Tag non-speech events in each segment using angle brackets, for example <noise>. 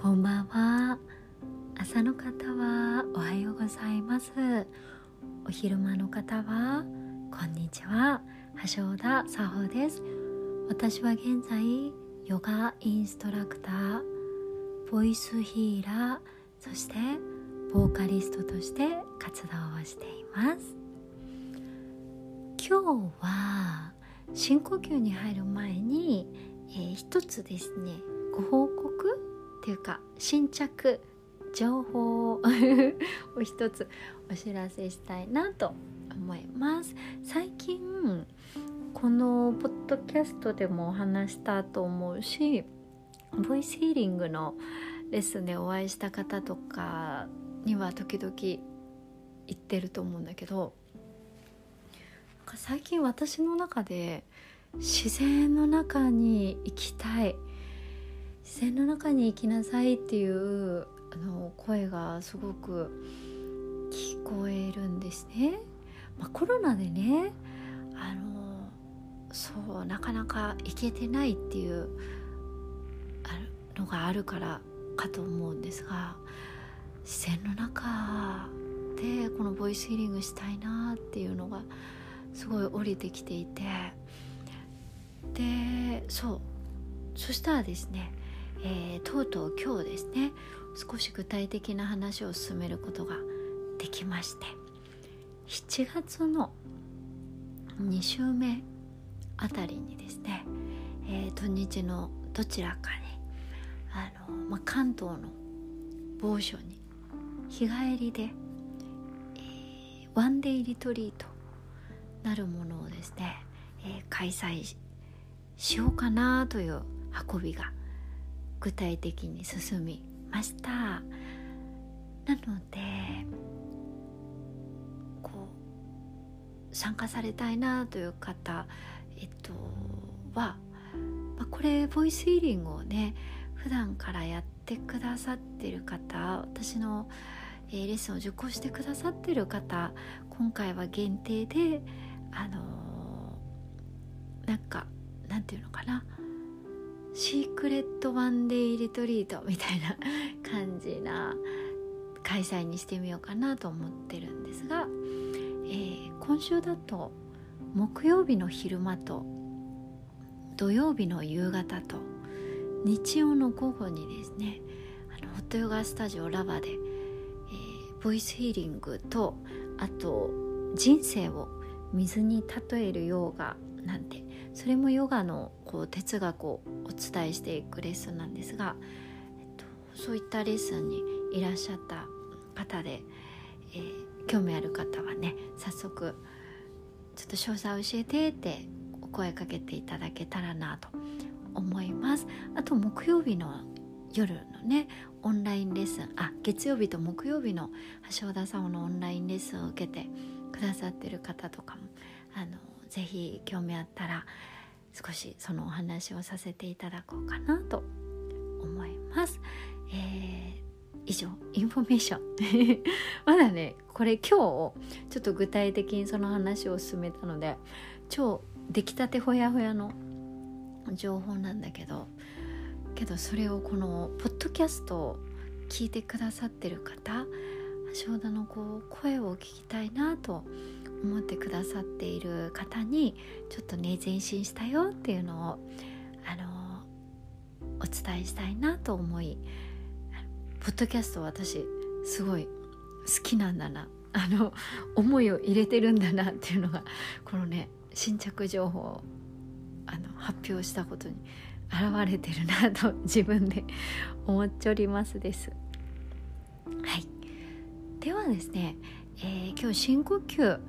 こんばんは。朝の方はおはようございます。お昼間の方はこんにちは。橋田沙穂です。私は現在ヨガインストラクターボイスヒーラーそしてボーカリストとして活動をしています。今日は深呼吸に入る前に、えー、一つですねご報告っていうか新着情報を一 <laughs> つお知らせしたいなと思います。最近このポッドキャストでもお話したと思うしボイスヒーリングのレッスンでお会いした方とかには時々言ってると思うんだけど最近私の中で自然の中に行きたい。自然の中に行きなさいっていうあの声がすごく聞こえるんですね。まあ、コロナでねあのそうなかなか行けてないっていうのがあるからかと思うんですが自然の中でこのボイスヒーリングしたいなっていうのがすごい降りてきていてでそうそしたらですねえー、とうとう今日ですね少し具体的な話を進めることができまして7月の2週目あたりにですね、えー、土日のどちらかにあの、まあ、関東の某所に日帰りで、えー、ワンデイリトリートなるものをですね、えー、開催しようかなという運びが具体的に進みました。なのでこう参加されたいなという方えっとは、まあ、これボイスヒーリングをね普段からやってくださってる方私の、え、レッスンを受講してくださってる方今回は限定であのー、なんかなんていうのかなシークレットワンデイリトリートみたいな感じな開催にしてみようかなと思ってるんですが、えー、今週だと木曜日の昼間と土曜日の夕方と日曜の午後にですねあのホットヨガスタジオラバで、えー、ボイスヒーリングとあと人生を水に例えるヨガなんてそれもヨガのこう哲学をお伝えしていくレッスンなんですが、えっと、そういったレッスンにいらっしゃった方で、えー、興味ある方はね早速ちょっと詳細教えてってお声かけていただけたらなと思います。あと木曜日の夜のねオンラインレッスンあ月曜日と木曜日の橋田さんのオンラインレッスンを受けてくださってる方とかもあのぜひ興味あったら少しそのお話をさせていただこうかなと思います。えー以上インフォメーション <laughs> まだねこれ今日ちょっと具体的にその話を進めたので超出来たてほやほやの情報なんだけどけどそれをこのポッドキャストを聞いてくださってる方正田のこう声を聞きたいなと思思ってくださっている方にちょっとね前進したよっていうのをあのお伝えしたいなと思いポッドキャスト私すごい好きなんだなあの思いを入れてるんだなっていうのがこのね新着情報をあの発表したことに現れてるなと自分で <laughs> 思っておりますです。はいではですねえー、今日深呼吸。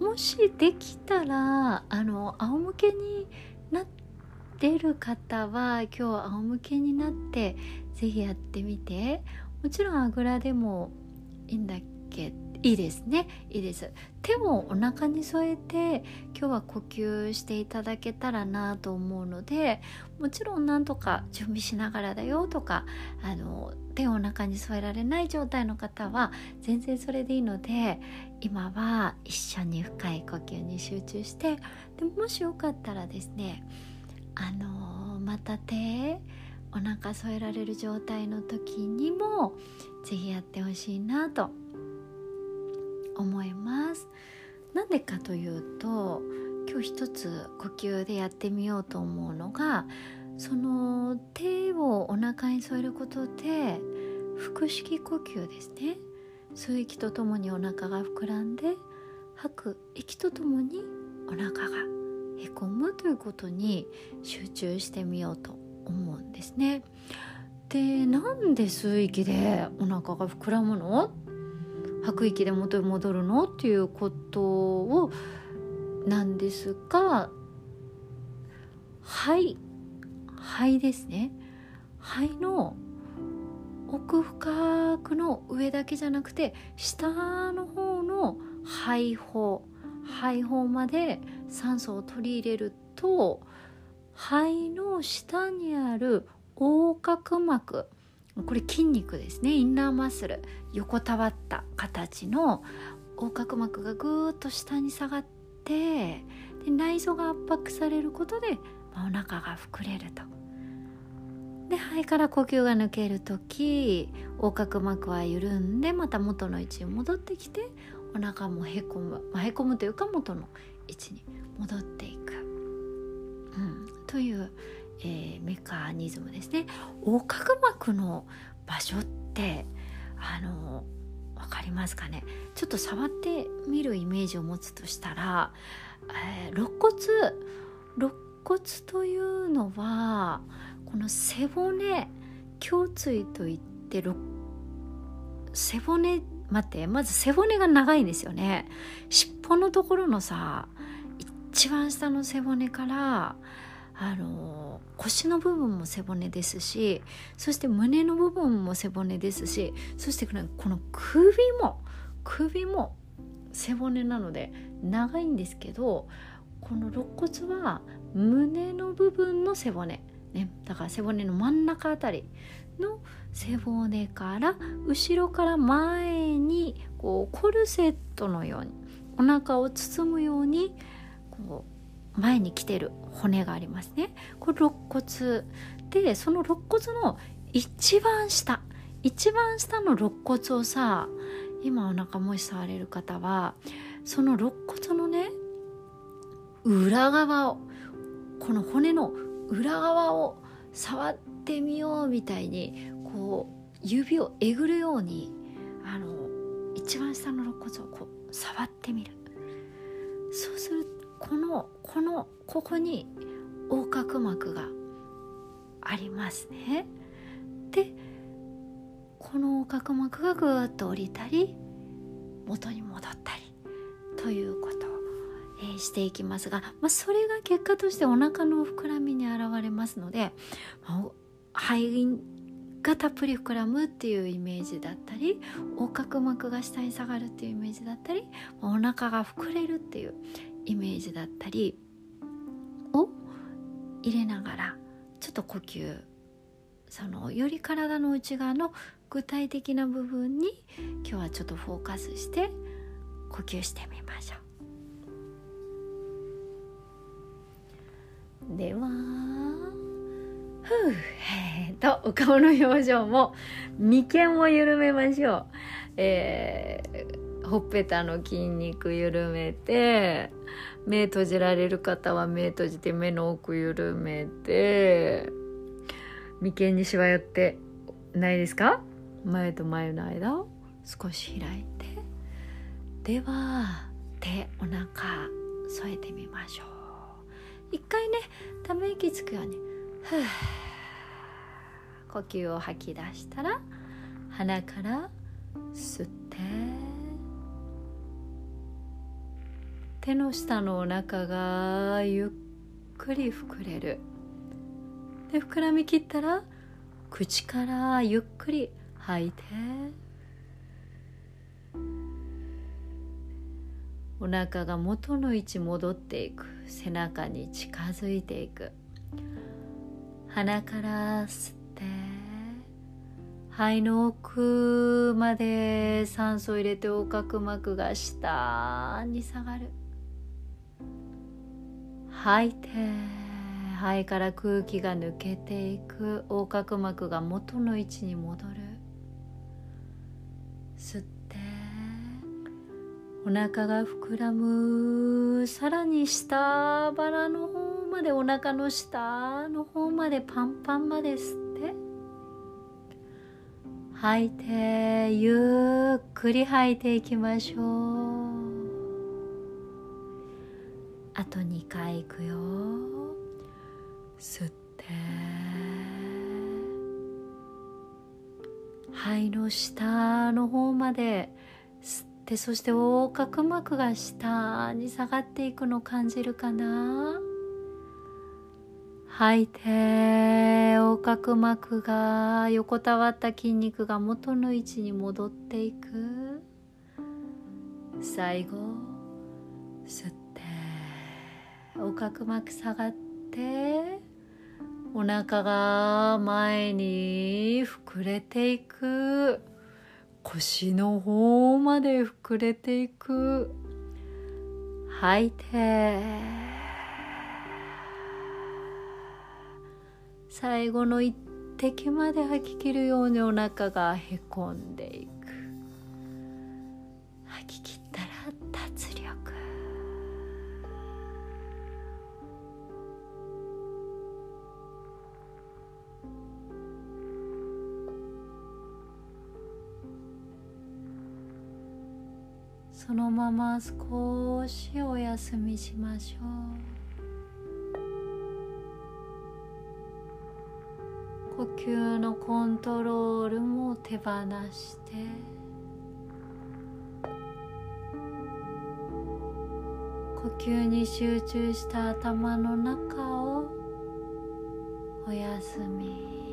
もしできたらあの仰向けになってる方は今日仰向けになって是非やってみて。もちろんあぐらでもいいんだけどいいですね。いいです。手をお腹に添えて今日は呼吸していただけたらなと思うのでもちろんなんとか準備しながらだよとかあの手をお腹に添えられない状態の方は全然それでいいので今は一緒に深い呼吸に集中してでもしよかったらですねあのまた手お腹添えられる状態の時にも是非やってほしいなと思います。なんでかというと今日一つ呼吸でやってみようと思うのがその手をお腹に添えることで腹式呼吸ですね。吸う息とともにお腹が膨らんで吐く息とともにお腹がへこむということに集中してみようと思うんですね。でなんで吸う息でお腹が膨らむの？吐く息で元に戻るの？っていうことをなんですが肺肺ですね。肺の奥深くの上だけじゃなくて下の方の肺胞肺胞まで酸素を取り入れると肺の下にある横隔膜これ筋肉ですね。インナーマッスル。横たわった形の横隔膜がぐーっと下に下がってで内臓が圧迫されることで、まあ、お腹が膨れると。で肺から呼吸が抜ける時横隔膜は緩んでまた元の位置に戻ってきてお腹もへこむ、まあ、へこむというか元の位置に戻っていく、うん、という、えー、メカニズムですね。横隔膜の場所ってあの分かりますかね？ちょっと触ってみるイメージを持つとしたら、えー、肋骨肋骨というのはこの背骨胸椎といって背骨待ってまず背骨が長いんですよね。尻尾のところのさ一番下の背骨からあの腰の部分も背骨ですしそして胸の部分も背骨ですしそしてこの首も首も背骨なので長いんですけどこの肋骨は胸の部分の背骨ね、だから背骨の真ん中あたりの背骨から後ろから前にこうコルセットのようにお腹を包むようにこう前に来てる骨がありますね。これ肋骨。でその肋骨の一番下。一番下の肋骨をさ今お腹もし触れる方はその肋骨のね裏側をこの骨の裏側を触ってみようみたいにこう指をえぐるようにあの一番下の肋骨をこう触ってみる。そうするこのこのここに横隔膜がありますね。でこの横隔膜がぐーっと降りたり元に戻ったりということえー、していきますが、まあ、それが結果としてお腹の膨らみに現れますので、まあ、肺がたっぷり膨らむっていうイメージだったり横隔膜が下に下がるっていうイメージだったり、まあ、お腹が膨れるっていうイメージだったりを入れながらちょっと呼吸そのより体の内側の具体的な部分に今日はちょっとフォーカスして呼吸してみましょう。ではふうえー、とお顔の表情も眉間を緩めましょう、えー、ほっぺたの筋肉緩めて目閉じられる方は目閉じて目の奥緩めて眉間にしわ寄ってないですか？前と前の間を少し開いてでは手お腹添えてみましょう。一回ねため息つくようにふう呼吸を吐き出したら鼻から吸って手の下のお腹がゆっくり膨れる。で膨らみきったら口からゆっくり吐いてお腹が元の位置戻っていく。背中に近づいていく。鼻から吸って肺の奥まで酸素を入れて横隔膜が下に下がる。吐いて肺から空気が抜けていく横隔膜が元の位置に戻る。吸ってお腹が膨らむ。さらに下腹の方までお腹の下の方までパンパンまで吸って。吐いてゆっくり吐いていきましょう。あと2回いくよ。吸って。肺の下の方まで吸ってそして横隔膜が下に下がっていくの感じるかな？吐いて横隔膜が横たわった筋肉が元の位置に戻っていく。最後吸って。横隔膜下がってお腹が前に膨れていく。腰の方まで膨れていく。吐いて。最後の一滴まで吐き切るようにお腹がへこんでいく。吐き切ったら脱力。そのまま少しお休みしましょう。呼吸のコントロールも手放して。呼吸に集中した頭の中をお休み。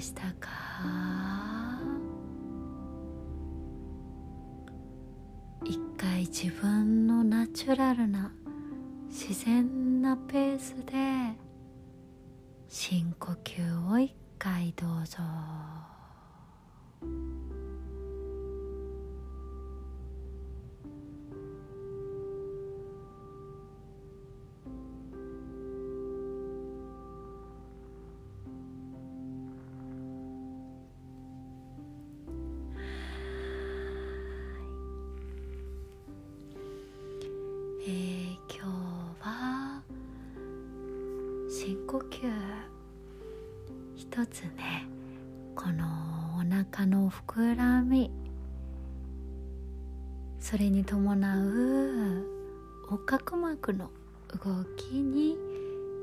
したか？一回自分のナチュラルな自然なそれに伴う横隔膜の動きに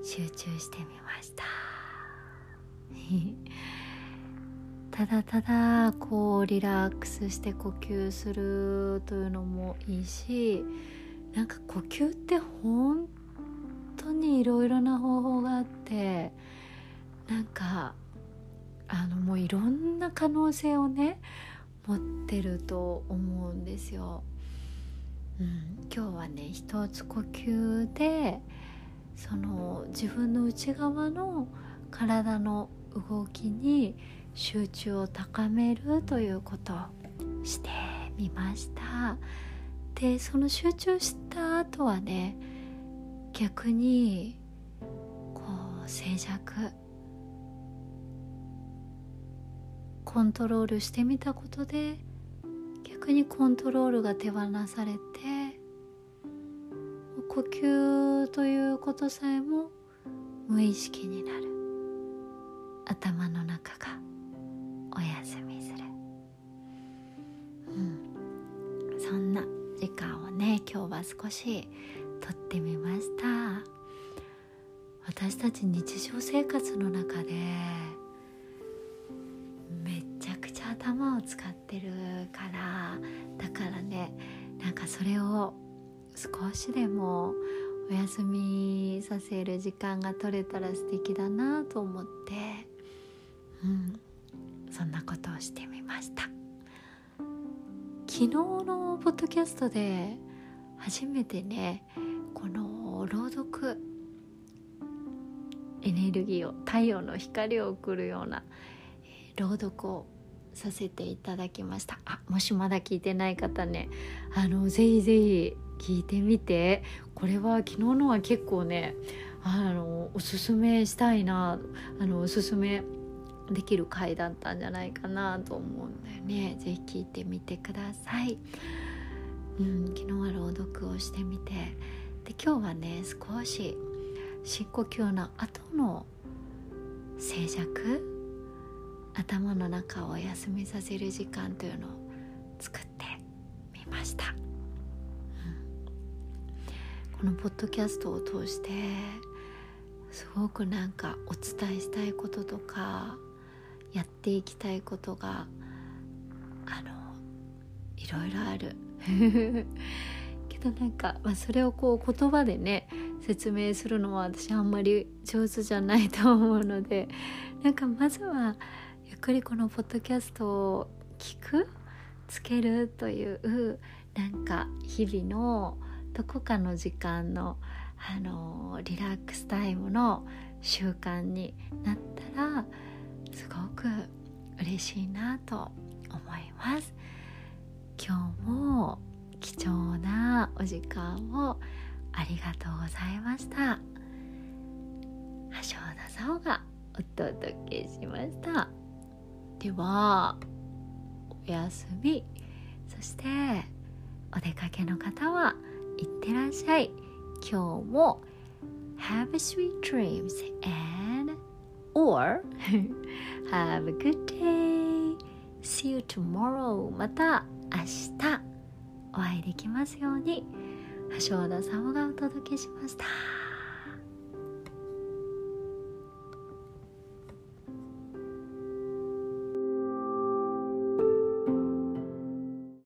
集中してみました <laughs> ただただこうリラックスして呼吸するというのもいいしなんか呼吸って本当にいろいろな方法があってなんかあのもういろんな可能性をね持ってると思うんですよ。うん、今日はね一つ呼吸でその自分の内側の体の動きに集中を高めるということをしてみました。でその集中した後はね逆にこう静寂コントロールしてみたことで逆にコントロールが手放されて呼吸ということさえも無意識になる。頭の中がお休みする、うん、そんな時間をね今日は少しとってみました。私たち日常生活の中で頭を使ってるからだからね。なんかそれを少しでもお休みさせる時間が取れたら素敵だなと思って。うん。そんなことをしてみました。昨日のポッドキャストで初めてねこの朗読エネルギーを太陽の光を送るような、朗読をさせていただきました。あもしまだ聞いてない方ね。あのぜひぜひ聞いてみて。これは昨日のは結構ねあのおすすめしたいなあのおすすめできる回だったんじゃないかなと思うんだよね。是非聞いてみてください、うん、昨日は朗読をしてみて。で今日はね少し深呼吸の後の静寂頭の中を休みさせる時間というのを作ってみました、うん、このポッドキャストを通してすごくなんかお伝えしたいこととかやっていきたいことがあのいろいろある。<laughs> けどなんか、まあ、それをこう言葉でね説明するのは私あんまり上手じゃないと思うのでなんかまずはゆっくりこのポッドキャストを聞くつけるというなんか日々のどこかの時間のあのリラックスタイムの習慣になったらすごく嬉しいなと思います今日も貴重なお時間をありがとうございました橋田沙央がお届けしましたではおやすみ。そしてお出かけの方はいってらっしゃい。今日も Have a sweet dreams and or <laughs> have a good day. See you tomorrow. また明日お会いできますように。橋田さんがお届けしました。